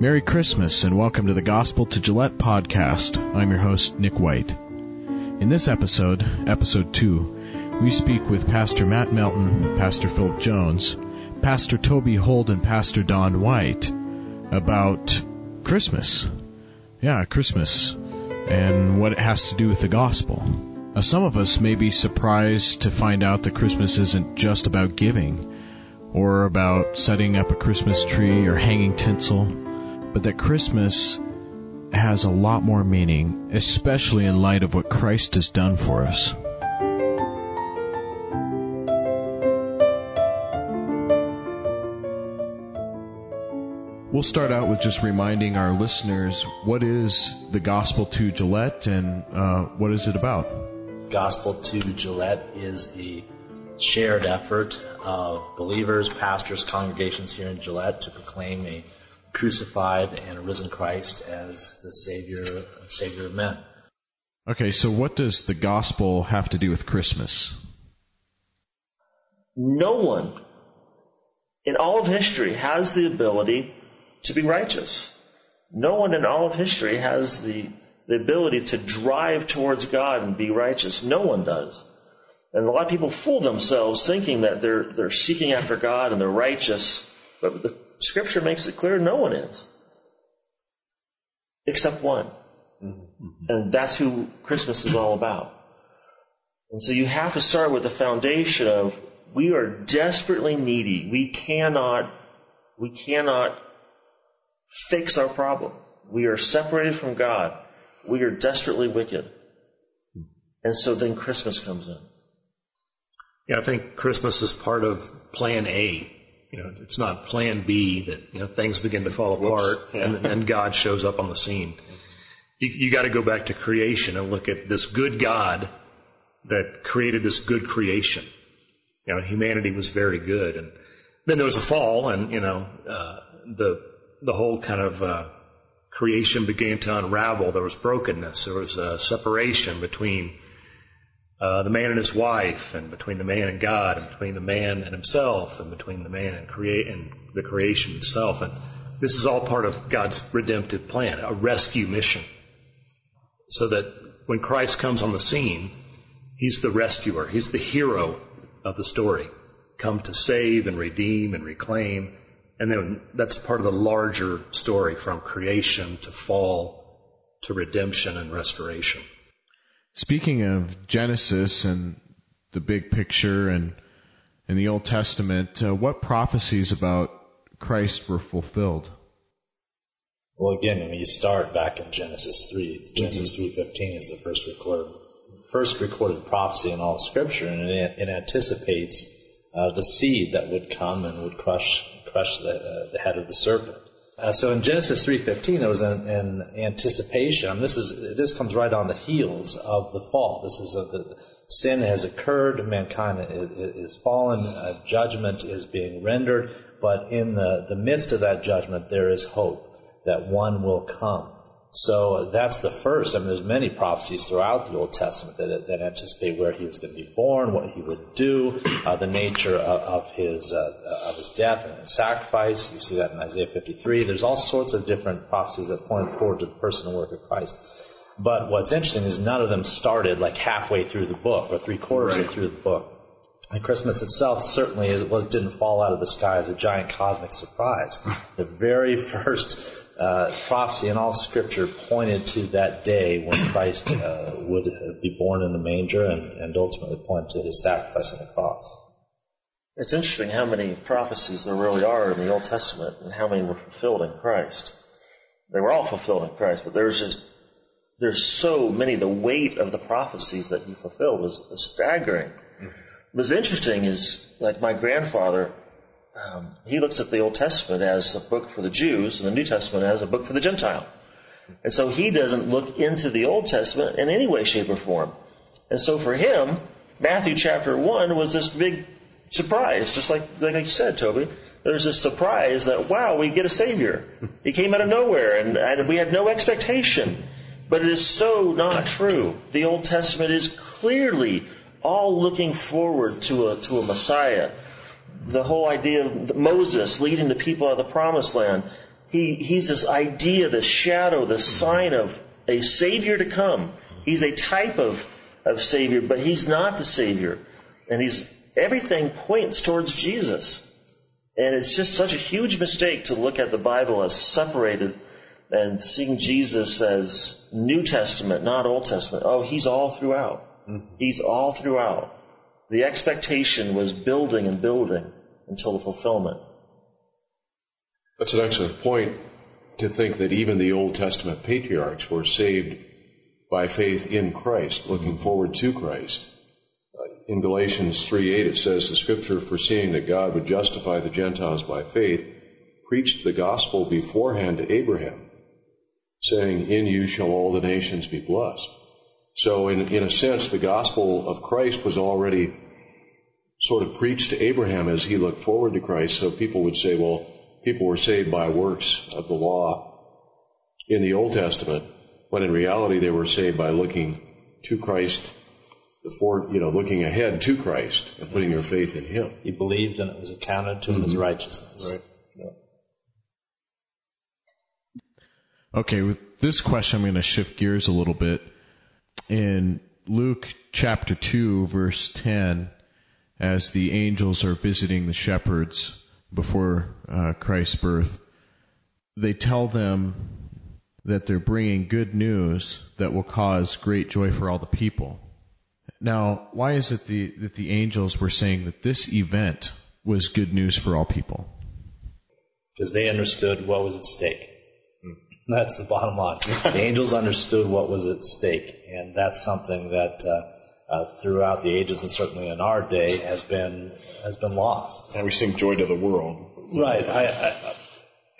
Merry Christmas and welcome to the Gospel to Gillette podcast. I'm your host, Nick White. In this episode, episode 2, we speak with Pastor Matt Melton, Pastor Philip Jones, Pastor Toby Holt, and Pastor Don Wight about Christmas. Yeah, Christmas and what it has to do with the gospel. Now, some of us may be surprised to find out that Christmas isn't just about giving or about setting up a Christmas tree or hanging tinsel but that Christmas has a lot more meaning, especially in light of what Christ has done for us. We'll start out with just reminding our listeners what is the Gospel to Gillette and uh, what is it about? Gospel to Gillette is a shared effort of believers, pastors, congregations here in Gillette to proclaim a crucified and risen Christ as the Savior, Savior of men. Okay, so what does the gospel have to do with Christmas? No one in all of history has the ability to be righteous. No one in all of history has the, the ability to drive towards God and be righteous. No one does. And a lot of people fool themselves thinking that they're, they're seeking after God and they're righteous. But the Scripture makes it clear no one is. Except one. Mm-hmm. And that's who Christmas is all about. And so you have to start with the foundation of we are desperately needy. We cannot, we cannot fix our problem. We are separated from God. We are desperately wicked. And so then Christmas comes in. Yeah, I think Christmas is part of plan A you know, it's not plan B that, you know, things begin to fall apart and then God shows up on the scene. You, you got to go back to creation and look at this good God that created this good creation. You know, humanity was very good. And then there was a fall and, you know, uh, the, the whole kind of, uh, creation began to unravel. There was brokenness. There was a separation between uh, the man and his wife, and between the man and God, and between the man and himself, and between the man and create and the creation itself. And this is all part of God's redemptive plan, a rescue mission, so that when Christ comes on the scene, He's the rescuer. He's the hero of the story, come to save and redeem and reclaim. And then that's part of the larger story from creation to fall to redemption and restoration. Speaking of Genesis and the big picture and in the Old Testament, uh, what prophecies about Christ were fulfilled? Well, again, when you start back in Genesis three, Genesis mm-hmm. three fifteen is the first recorded first recorded prophecy in all Scripture, and it, it anticipates uh, the seed that would come and would crush crush the, uh, the head of the serpent. Uh, so in Genesis 3:15, there was an, an, anticipation. This is this comes right on the heels of the fall. This is a, the sin has occurred, mankind is, is fallen, judgment is being rendered, but in the, the midst of that judgment, there is hope that one will come so that's the first. I mean, there's many prophecies throughout the Old Testament that, that anticipate where he was going to be born, what he would do, uh, the nature of, of his uh, of his death and sacrifice. You see that in Isaiah 53. There's all sorts of different prophecies that point forward to the person and work of Christ. But what's interesting is none of them started like halfway through the book or three quarters right. through the book. And Christmas itself certainly is, was didn't fall out of the sky as a giant cosmic surprise. the very first uh, prophecy in all Scripture pointed to that day when Christ uh, would be born in the manger and, and ultimately point to his sacrifice on the cross. It's interesting how many prophecies there really are in the Old Testament and how many were fulfilled in Christ. They were all fulfilled in Christ, but there's just, there's so many. The weight of the prophecies that he fulfilled was, was staggering. Mm-hmm. What's interesting is, like my grandfather um, he looks at the Old Testament as a book for the Jews and the New Testament as a book for the Gentile. And so he doesn't look into the Old Testament in any way, shape, or form. And so for him, Matthew chapter 1 was this big surprise, just like, like you said, Toby. There's this surprise that, wow, we get a Savior. He came out of nowhere, and, and we had no expectation. But it is so not true. The Old Testament is clearly all looking forward to a, to a Messiah the whole idea of Moses leading the people out of the promised land. He, he's this idea, this shadow, this sign of a Savior to come. He's a type of, of Savior, but he's not the Savior. And he's, everything points towards Jesus. And it's just such a huge mistake to look at the Bible as separated and seeing Jesus as New Testament, not Old Testament. Oh, he's all throughout. Mm-hmm. He's all throughout. The expectation was building and building until the fulfillment. That's an excellent point to think that even the Old Testament patriarchs were saved by faith in Christ, looking forward to Christ. Uh, in Galatians 3:8 it says the scripture foreseeing that God would justify the Gentiles by faith preached the gospel beforehand to Abraham saying in you shall all the nations be blessed. So in, in a sense the gospel of Christ was already sort of preached to Abraham as he looked forward to Christ so people would say well people were saved by works of the law in the Old Testament, when in reality they were saved by looking to Christ, before, you know, looking ahead to Christ and putting their faith in Him. He believed and it was accounted to him mm-hmm. as righteousness. Right. Yeah. Okay, with this question, I'm going to shift gears a little bit. In Luke chapter 2, verse 10, as the angels are visiting the shepherds, before uh, Christ's birth, they tell them that they're bringing good news that will cause great joy for all the people. Now, why is it the, that the angels were saying that this event was good news for all people? Because they understood what was at stake. That's the bottom line. the angels understood what was at stake, and that's something that uh, uh, throughout the ages and certainly in our day has been has been lost. And we sing "Joy to the World." Right. I, I,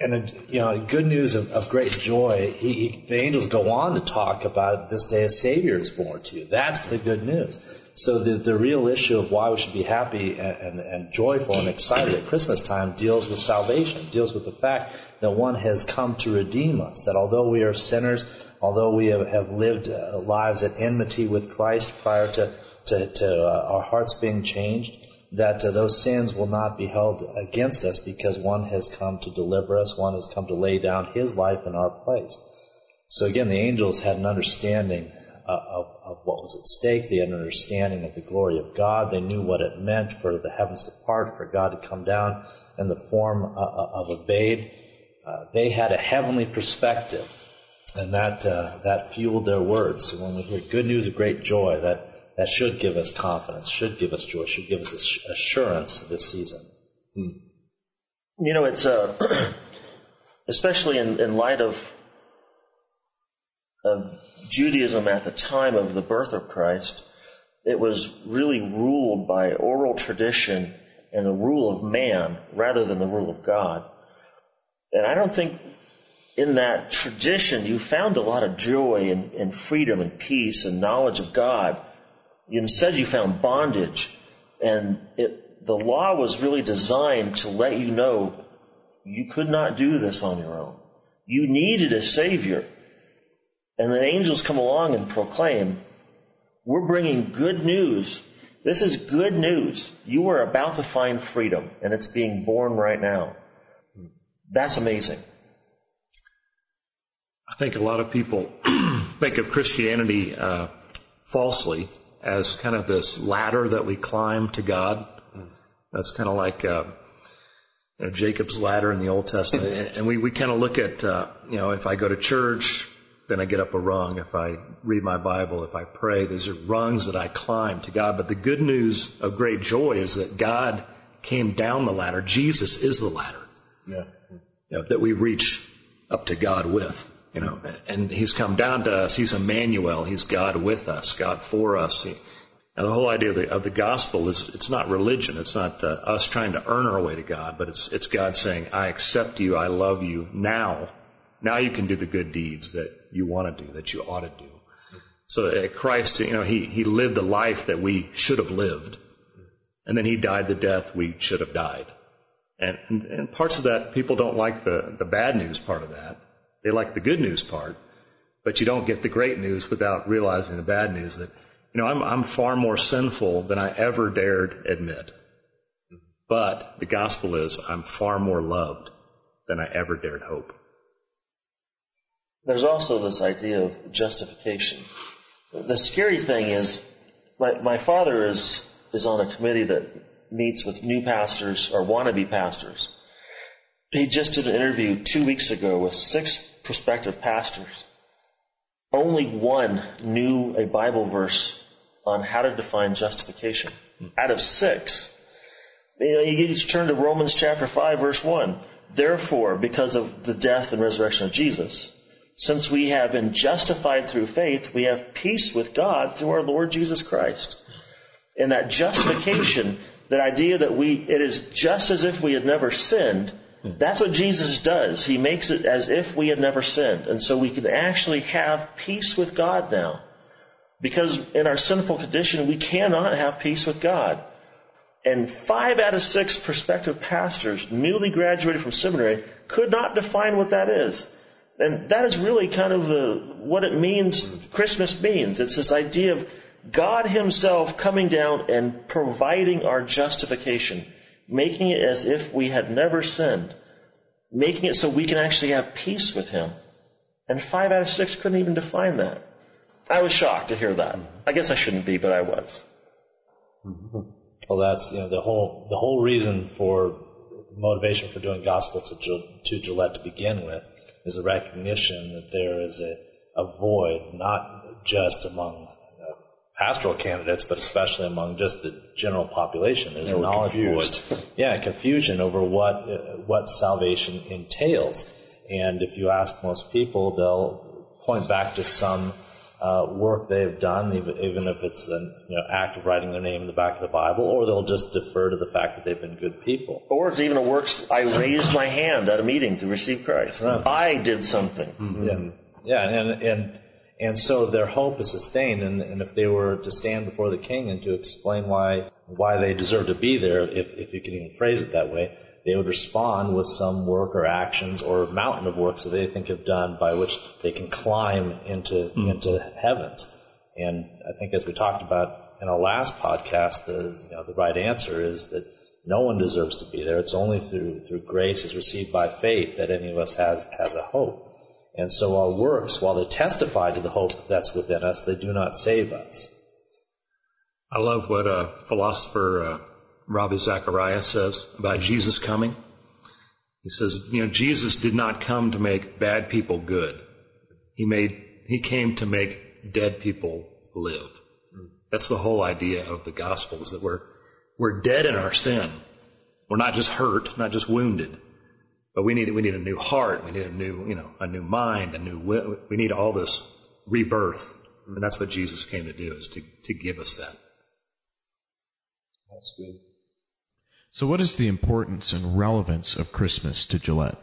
and you know, good news of, of great joy. He, he, the angels go on to talk about this day a Savior is born to you. That's the good news. So the, the real issue of why we should be happy and, and, and, joyful and excited at Christmas time deals with salvation, deals with the fact that one has come to redeem us, that although we are sinners, although we have, have lived uh, lives at enmity with Christ prior to, to, to uh, our hearts being changed, that uh, those sins will not be held against us because one has come to deliver us, one has come to lay down his life in our place. So again, the angels had an understanding uh, of, of what was at stake. They had an understanding of the glory of God. They knew what it meant for the heavens to part, for God to come down in the form uh, uh of a babe. Uh, they had a heavenly perspective, and that uh, that fueled their words. So when we hear good news of great joy, that that should give us confidence, should give us joy, should give us assurance this season. Hmm. You know, it's uh, especially in, in light of of Judaism at the time of the birth of Christ, it was really ruled by oral tradition and the rule of man rather than the rule of God. And I don't think in that tradition you found a lot of joy and, and freedom and peace and knowledge of God. You Instead, you found bondage. And it, the law was really designed to let you know you could not do this on your own. You needed a Savior. And then angels come along and proclaim, we're bringing good news. This is good news. You are about to find freedom, and it's being born right now. That's amazing. I think a lot of people think of Christianity uh, falsely as kind of this ladder that we climb to God. That's kind of like uh, you know, Jacob's ladder in the Old Testament. and we, we kind of look at, uh, you know, if I go to church, then I get up a rung. If I read my Bible, if I pray, these are rungs that I climb to God. But the good news of great joy is that God came down the ladder. Jesus is the ladder. Yeah. You know, that we reach up to God with. You know, and He's come down to us. He's Emmanuel. He's God with us, God for us. He, and the whole idea of the, of the, gospel is it's not religion. It's not uh, us trying to earn our way to God, but it's it's God saying, "I accept you. I love you. Now, now you can do the good deeds that you want to do, that you ought to do. So uh, Christ, you know, he, he lived the life that we should have lived. And then he died the death we should have died. And, parts of that, people don't like the, bad news part of that. They like the good news part. But you don't get the great news without realizing the bad news that, you know, I'm, I'm far more sinful than I ever dared admit. But the gospel is I'm far more loved than I ever dared hope. There's also this idea of justification. The scary thing is, my, my father is, is on a committee that meets with new pastors or wannabe pastors. He just did an interview two weeks ago with six prospective pastors. Only one knew a Bible verse on how to define justification. Out of six. You know, you just turn to Romans chapter 5 verse 1. Therefore, because of the death and resurrection of Jesus, since we have been justified through faith, we have peace with God through our Lord Jesus Christ. And that justification, that idea that we, it is just as if we had never sinned, hmm. that's what Jesus does. He makes it as if we had never sinned. And so we can actually have peace with God now. Because in our sinful condition, we cannot have peace with God. And five out of six prospective pastors, newly graduated from seminary, could not define what that is. And that is really kind of the, what it means, hmm. Christmas means. It's this idea of God Himself coming down and providing our justification, making it as if we had never sinned, making it so we can actually have peace with Him. And five out of six couldn't even define that. I was shocked to hear that. I guess I shouldn't be, but I was. Well, that's you know the whole the whole reason for the motivation for doing gospel to to Gillette to begin with is a recognition that there is a, a void, not just among pastoral candidates, but especially among just the general population. There's a knowledge confused. void. Yeah, confusion over what uh, what salvation entails. And if you ask most people, they'll point back to some uh, work they've done, even, even if it's an you know, act of writing their name in the back of the Bible, or they'll just defer to the fact that they've been good people. Or it's even a works, I raised my hand at a meeting to receive Christ. I did something. Yeah, yeah, and and and so their hope is sustained. And, and if they were to stand before the king and to explain why why they deserve to be there, if if you can even phrase it that way, they would respond with some work or actions or mountain of works that they think have done by which they can climb into hmm. into heavens. And I think as we talked about in our last podcast, the you know the right answer is that no one deserves to be there. It's only through through grace is received by faith that any of us has has a hope. And so our works, while they testify to the hope that's within us, they do not save us. I love what uh, philosopher uh, Ravi says about Jesus coming. He says, you know, Jesus did not come to make bad people good. He made, he came to make dead people live. That's the whole idea of the gospel is that we're, we're dead in our sin. We're not just hurt, not just wounded, but we need, we need a new heart. We need a new, you know, a new mind, a new will. We need all this rebirth. And that's what Jesus came to do is to, to give us that. That's good. So, what is the importance and relevance of Christmas to Gillette?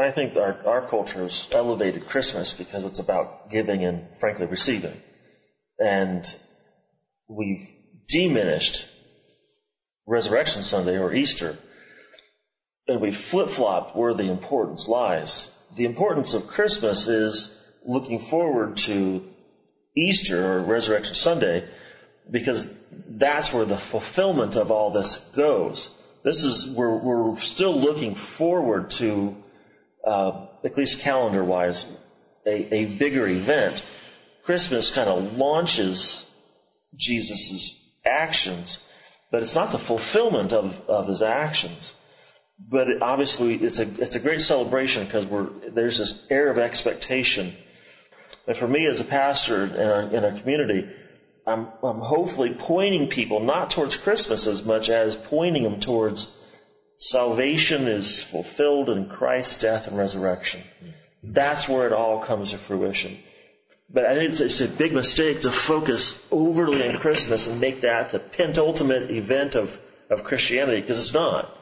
I think our, our culture has elevated Christmas because it's about giving and, frankly, receiving. And we've diminished Resurrection Sunday or Easter. And we flip flopped where the importance lies. The importance of Christmas is looking forward to Easter or Resurrection Sunday because that's where the fulfillment of all this goes. This is where we're still looking forward to, uh, at least calendar wise, a, a bigger event. Christmas kind of launches Jesus' actions, but it's not the fulfillment of, of his actions. But it, obviously, it's a it's a great celebration because we're there's this air of expectation. And for me, as a pastor in a, in a community, I'm, I'm hopefully pointing people not towards Christmas as much as pointing them towards salvation is fulfilled in Christ's death and resurrection. That's where it all comes to fruition. But I think it's, it's a big mistake to focus overly on Christmas and make that the penultimate event of, of Christianity because it's not.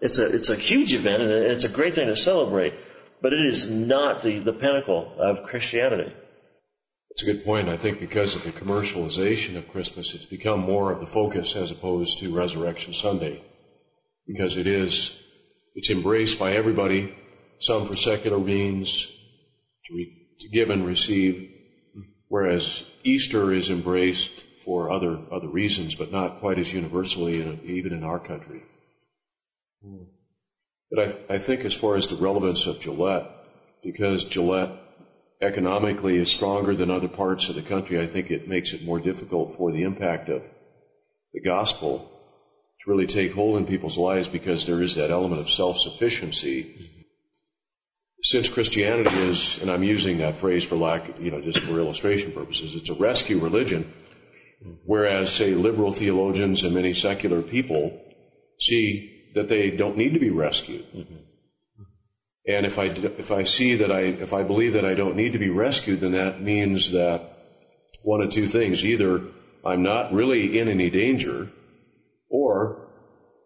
It's a, it's a huge event and it's a great thing to celebrate, but it is not the, the pinnacle of Christianity. That's a good point. I think because of the commercialization of Christmas, it's become more of the focus as opposed to Resurrection Sunday. Because it is, it's embraced by everybody, some for secular means, to, re, to give and receive, whereas Easter is embraced for other, other reasons, but not quite as universally, in, even in our country. But I, I think as far as the relevance of Gillette, because Gillette economically is stronger than other parts of the country, I think it makes it more difficult for the impact of the gospel to really take hold in people's lives because there is that element of self-sufficiency. Since Christianity is, and I'm using that phrase for lack, you know, just for illustration purposes, it's a rescue religion, whereas, say, liberal theologians and many secular people see that they don't need to be rescued. Mm-hmm. And if I, if I see that I, if I believe that I don't need to be rescued, then that means that one of two things. Either I'm not really in any danger, or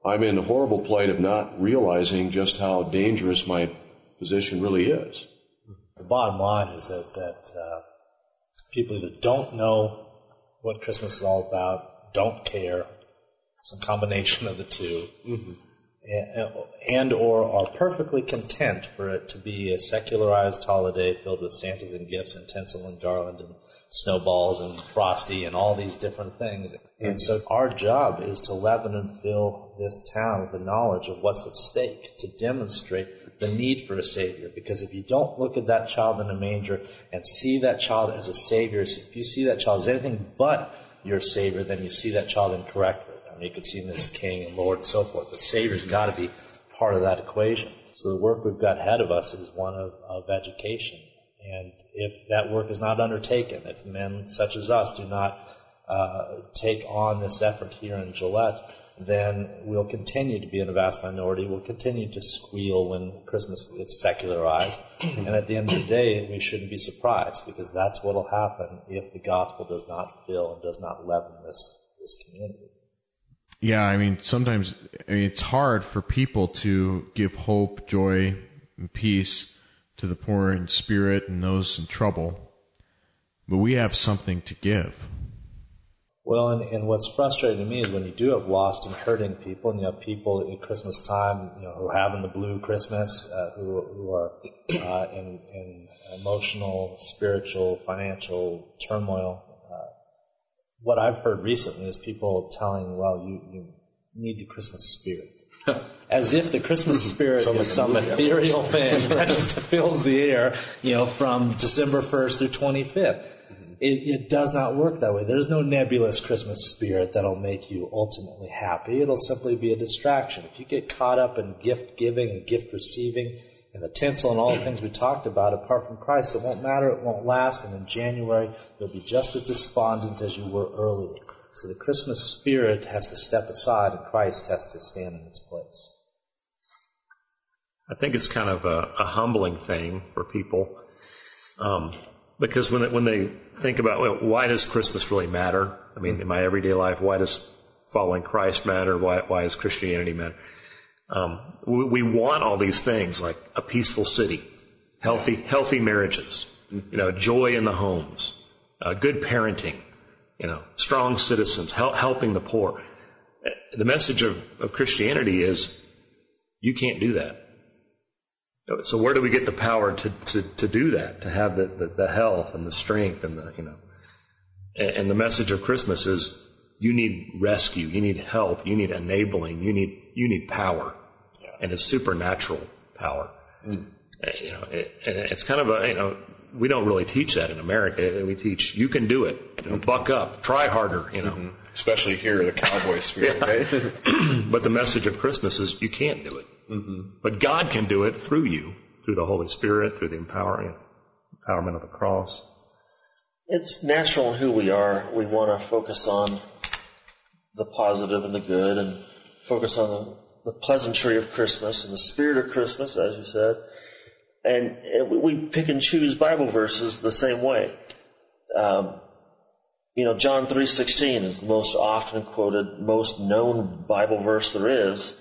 I'm in a horrible plight of not realizing just how dangerous my position really is. The bottom line is that, that uh, people either don't know what Christmas is all about, don't care, some combination of the 2 mm-hmm and or are perfectly content for it to be a secularized holiday filled with Santas and gifts and tinsel and garland and snowballs and frosty and all these different things. And so our job is to leaven and fill this town with the knowledge of what's at stake, to demonstrate the need for a Savior. Because if you don't look at that child in a manger and see that child as a Savior, if you see that child as anything but your Savior, then you see that child incorrectly. Mean, you could see him as King and Lord and so forth, but Savior's got to be part of that equation. So the work we've got ahead of us is one of, of education. And if that work is not undertaken, if men such as us do not uh, take on this effort here in Gillette, then we'll continue to be in a vast minority. We'll continue to squeal when Christmas gets secularized. and at the end of the day, we shouldn't be surprised because that's what will happen if the gospel does not fill and does not leaven this, this community. Yeah, I mean, sometimes I mean, it's hard for people to give hope, joy, and peace to the poor in spirit and those in trouble. But we have something to give. Well, and, and what's frustrating to me is when you do have lost and hurting people, and you have people at Christmas time, you know, who are having the blue Christmas, uh, who, who are uh, in, in emotional, spiritual, financial turmoil, what I've heard recently is people telling, well, you, you need the Christmas spirit. As if the Christmas spirit is some ethereal thing that just fills the air, you know, from December 1st through 25th. It, it, does not work that way. There's no nebulous Christmas spirit that'll make you ultimately happy. It'll simply be a distraction. If you get caught up in gift giving and gift receiving, and the tinsel and all the things we talked about, apart from Christ, it won't matter, it won't last, and in January you'll be just as despondent as you were earlier. So the Christmas spirit has to step aside and Christ has to stand in its place. I think it's kind of a, a humbling thing for people. Um, because when, when they think about, well, why does Christmas really matter? I mean, in my everyday life, why does following Christ matter? Why, why does Christianity matter? Um, we, we, want all these things like a peaceful city, healthy, healthy marriages, you know, joy in the homes, uh, good parenting, you know, strong citizens, help, helping the poor. The message of, of Christianity is you can't do that. So where do we get the power to, to, to do that, to have the, the, the, health and the strength and the, you know, and the message of Christmas is you need rescue, you need help, you need enabling, you need you need power, yeah. and it's supernatural power. Mm. You know, it, and it's kind of a you know we don't really teach that in America. We teach you can do it. You know, buck up, try harder. You know, mm-hmm. especially here, the cowboy spirit. right? but the message of Christmas is you can't do it, mm-hmm. but God can do it through you, through the Holy Spirit, through the empowering, empowerment of the cross. It's natural in who we are. We want to focus on the positive and the good and focus on the, the pleasantry of Christmas and the spirit of Christmas, as you said. And we pick and choose Bible verses the same way. Um, you know, John 3.16 is the most often quoted, most known Bible verse there is.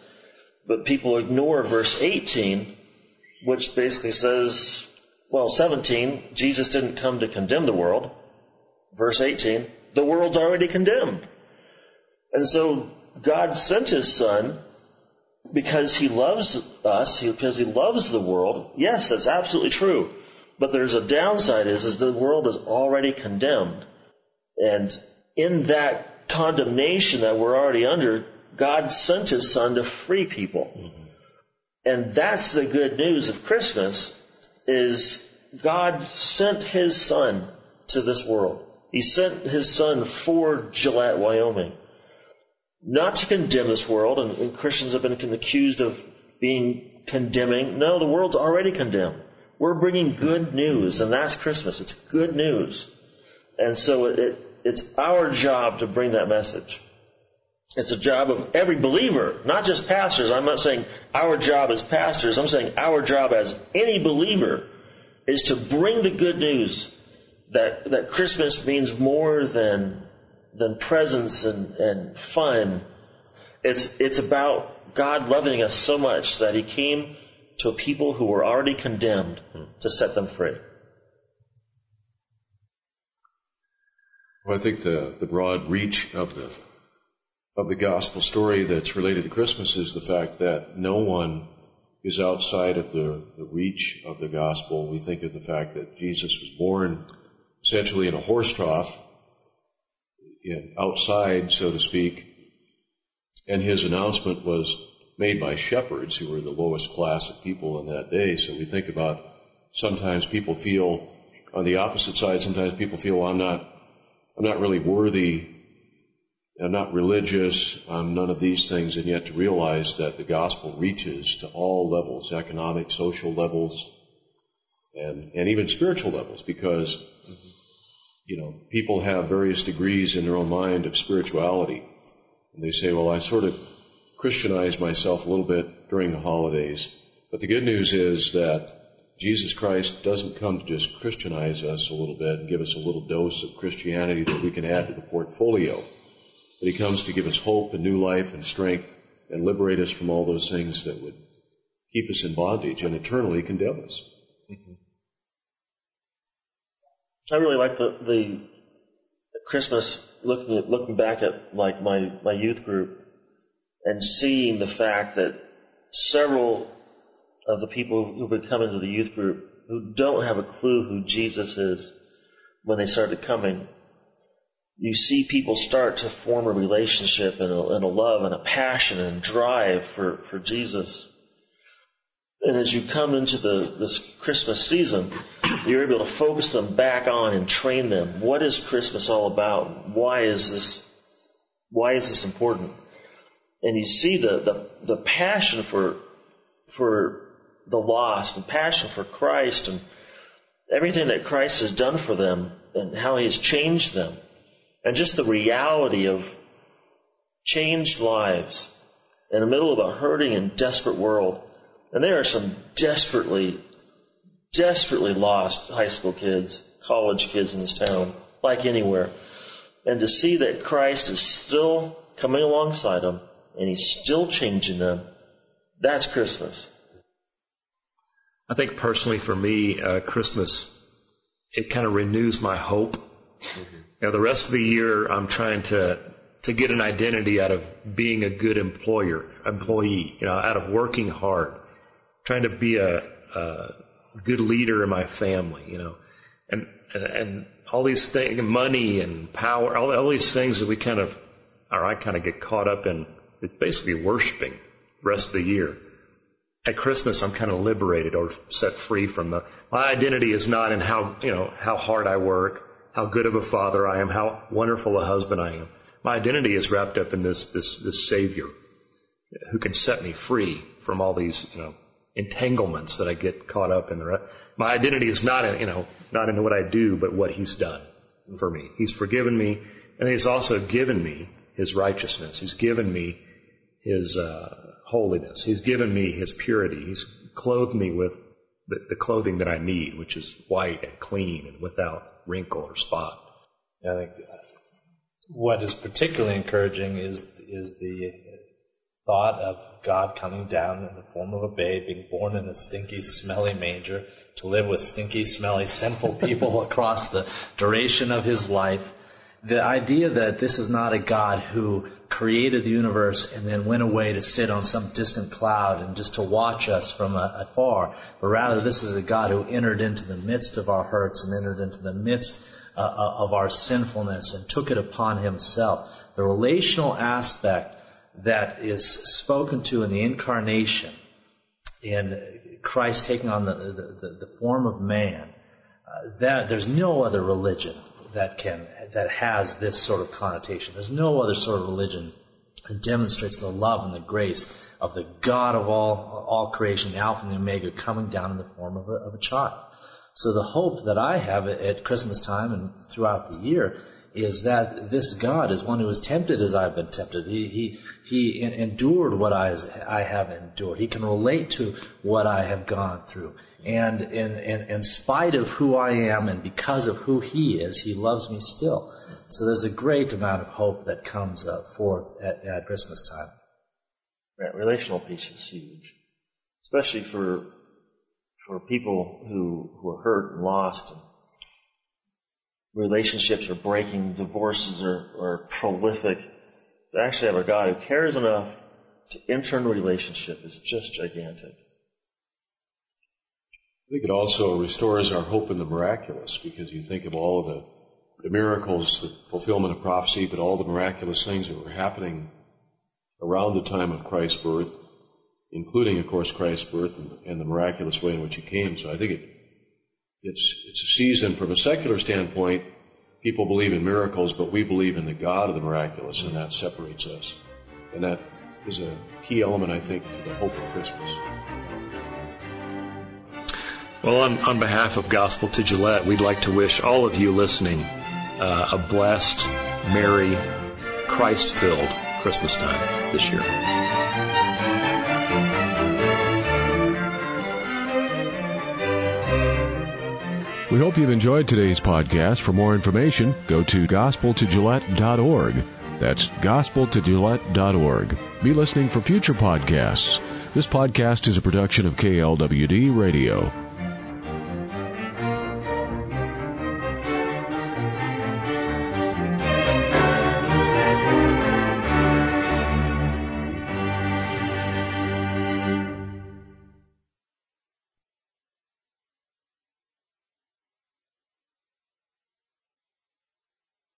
But people ignore verse 18, which basically says, well, 17, Jesus didn't come to condemn the world. Verse 18, the world's already condemned. And so God sent his son because he loves us, because he loves the world. Yes, that's absolutely true. But there's a downside is, is the world is already condemned. And in that condemnation that we're already under, God sent his son to free people. Mm-hmm. And that's the good news of Christmas is God sent his son to this world. He sent his son for Gillette, Wyoming. Not to condemn this world, and, and Christians have been accused of being condemning. No, the world's already condemned. We're bringing good news, and that's Christmas. It's good news. And so it, it, it's our job to bring that message. It's a job of every believer, not just pastors. I'm not saying our job as pastors. I'm saying our job as any believer is to bring the good news that, that Christmas means more than, than presents and, and fun. It's, it's about God loving us so much that He came to a people who were already condemned to set them free. Well, I think the, the broad reach of the of the gospel story that's related to Christmas is the fact that no one is outside of the, the reach of the gospel. We think of the fact that Jesus was born essentially in a horse trough, outside, so to speak, and his announcement was made by shepherds who were the lowest class of people in that day. So we think about sometimes people feel on the opposite side, sometimes people feel well, I'm not I'm not really worthy I'm not religious, I'm none of these things, and yet to realize that the gospel reaches to all levels, economic, social levels, and, and even spiritual levels, because, mm-hmm. You know, people have various degrees in their own mind of spirituality. And they say, well, I sort of Christianized myself a little bit during the holidays. But the good news is that Jesus Christ doesn't come to just Christianize us a little bit and give us a little dose of Christianity that we can add to the portfolio but he comes to give us hope and new life and strength and liberate us from all those things that would keep us in bondage and eternally condemn us. Mm-hmm. I really like the, the Christmas looking at, looking back at like my, my youth group and seeing the fact that several of the people who've been coming to the youth group who don't have a clue who Jesus is when they started coming you see people start to form a relationship and a, and a love and a passion and drive for, for Jesus. And as you come into the, this Christmas season, you're able to focus them back on and train them. What is Christmas all about? Why is this, why is this important? And you see the, the, the passion for, for the lost and passion for Christ and everything that Christ has done for them and how he has changed them and just the reality of changed lives in the middle of a hurting and desperate world. And there are some desperately, desperately lost high school kids, college kids in this town, like anywhere. And to see that Christ is still coming alongside them and he's still changing them, that's Christmas. I think personally for me, uh, Christmas, it kind of renews my hope. Mm-hmm. You know, the rest of the year, I'm trying to to get an identity out of being a good employer, employee. You know, out of working hard, trying to be a, a good leader in my family. You know, and and, and all these things, money and power, all, all these things that we kind of, or I kind of get caught up in. It's basically worshiping the rest of the year. At Christmas, I'm kind of liberated or set free from the. My identity is not in how you know how hard I work how good of a father I am, how wonderful a husband I am. My identity is wrapped up in this, this, this Savior who can set me free from all these, you know, entanglements that I get caught up in. The my identity is not, in, you know, not in what I do, but what He's done for me. He's forgiven me, and He's also given me His righteousness. He's given me His uh, holiness. He's given me His purity. He's clothed me with the, the clothing that I need, which is white and clean and without wrinkle or spot. I think what is particularly encouraging is is the thought of God coming down in the form of a babe, being born in a stinky, smelly manger, to live with stinky, smelly, sinful people across the duration of his life. The idea that this is not a God who created the universe and then went away to sit on some distant cloud and just to watch us from afar, but rather this is a God who entered into the midst of our hurts and entered into the midst uh, uh of our sinfulness and took it upon himself. The relational aspect that is spoken to in the incarnation in Christ taking on the, the, the form of man, uh, that there's no other religion that can that has this sort of connotation. There's no other sort of religion that demonstrates the love and the grace of the God of all all creation, the Alpha and the Omega, coming down in the form of a, of a child. So the hope that I have at Christmas time and throughout the year is that this God is one who is tempted as I've been tempted. He, he, he endured what I, I have endured. He can relate to what I have gone through. And in, in, in spite of who I am and because of who He is, He loves me still. So there's a great amount of hope that comes uh, forth at, at Christmas time. Relational peace is huge, especially for for people who who are hurt and lost and relationships are breaking, divorces are, are prolific. To actually have a God who cares enough to enter into a relationship is just gigantic. I think it also restores our hope in the miraculous because you think of all of the, the miracles, the fulfillment of prophecy, but all the miraculous things that were happening around the time of Christ's birth, including, of course, Christ's birth and, and the miraculous way in which he came. So I think it it's, it's a season from a secular standpoint. People believe in miracles, but we believe in the God of the miraculous, and that separates us. And that is a key element, I think, to the hope of Christmas. Well, on, on behalf of Gospel to Gillette, we'd like to wish all of you listening uh, a blessed, merry, Christ filled Christmas time this year. We hope you've enjoyed today's podcast. For more information, go to gospeltogillette.org. That's gospeltogillette.org. Be listening for future podcasts. This podcast is a production of KLWD Radio.